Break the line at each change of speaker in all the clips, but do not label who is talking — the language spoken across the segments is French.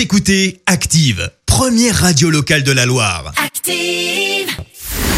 Vous écoutez Active, première radio locale de la Loire.
Active.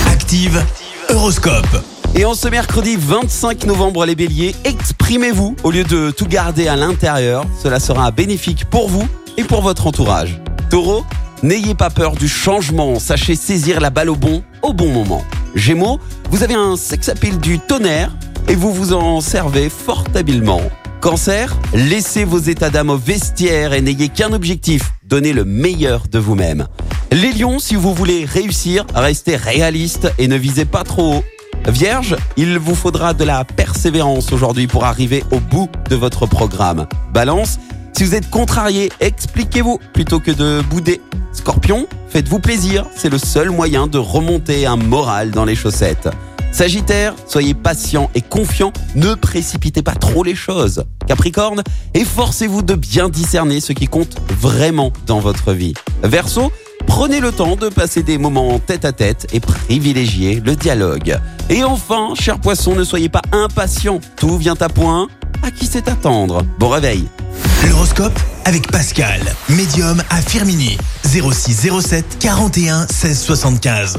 Active, Horoscope.
Et en ce mercredi 25 novembre, les béliers, exprimez-vous au lieu de tout garder à l'intérieur. Cela sera bénéfique pour vous et pour votre entourage. Taureau, n'ayez pas peur du changement, sachez saisir la balle au bon au bon moment. Gémeaux, vous avez un sex appeal du tonnerre et vous vous en servez fort habilement. Cancer, laissez vos états d'âme au vestiaire et n'ayez qu'un objectif, donnez le meilleur de vous-même. Les lions, si vous voulez réussir, restez réaliste et ne visez pas trop haut. Vierge, il vous faudra de la persévérance aujourd'hui pour arriver au bout de votre programme. Balance, si vous êtes contrarié, expliquez-vous plutôt que de bouder. Scorpion, faites-vous plaisir, c'est le seul moyen de remonter un moral dans les chaussettes. Sagittaire, soyez patient et confiant, ne précipitez pas trop les choses. Capricorne, efforcez-vous de bien discerner ce qui compte vraiment dans votre vie. Verseau, prenez le temps de passer des moments tête à tête et privilégiez le dialogue. Et enfin, cher poisson, ne soyez pas impatient, tout vient à point. À qui c'est attendre? Bon réveil
L'horoscope avec Pascal, médium à Firmini. 06 07 41 16 75.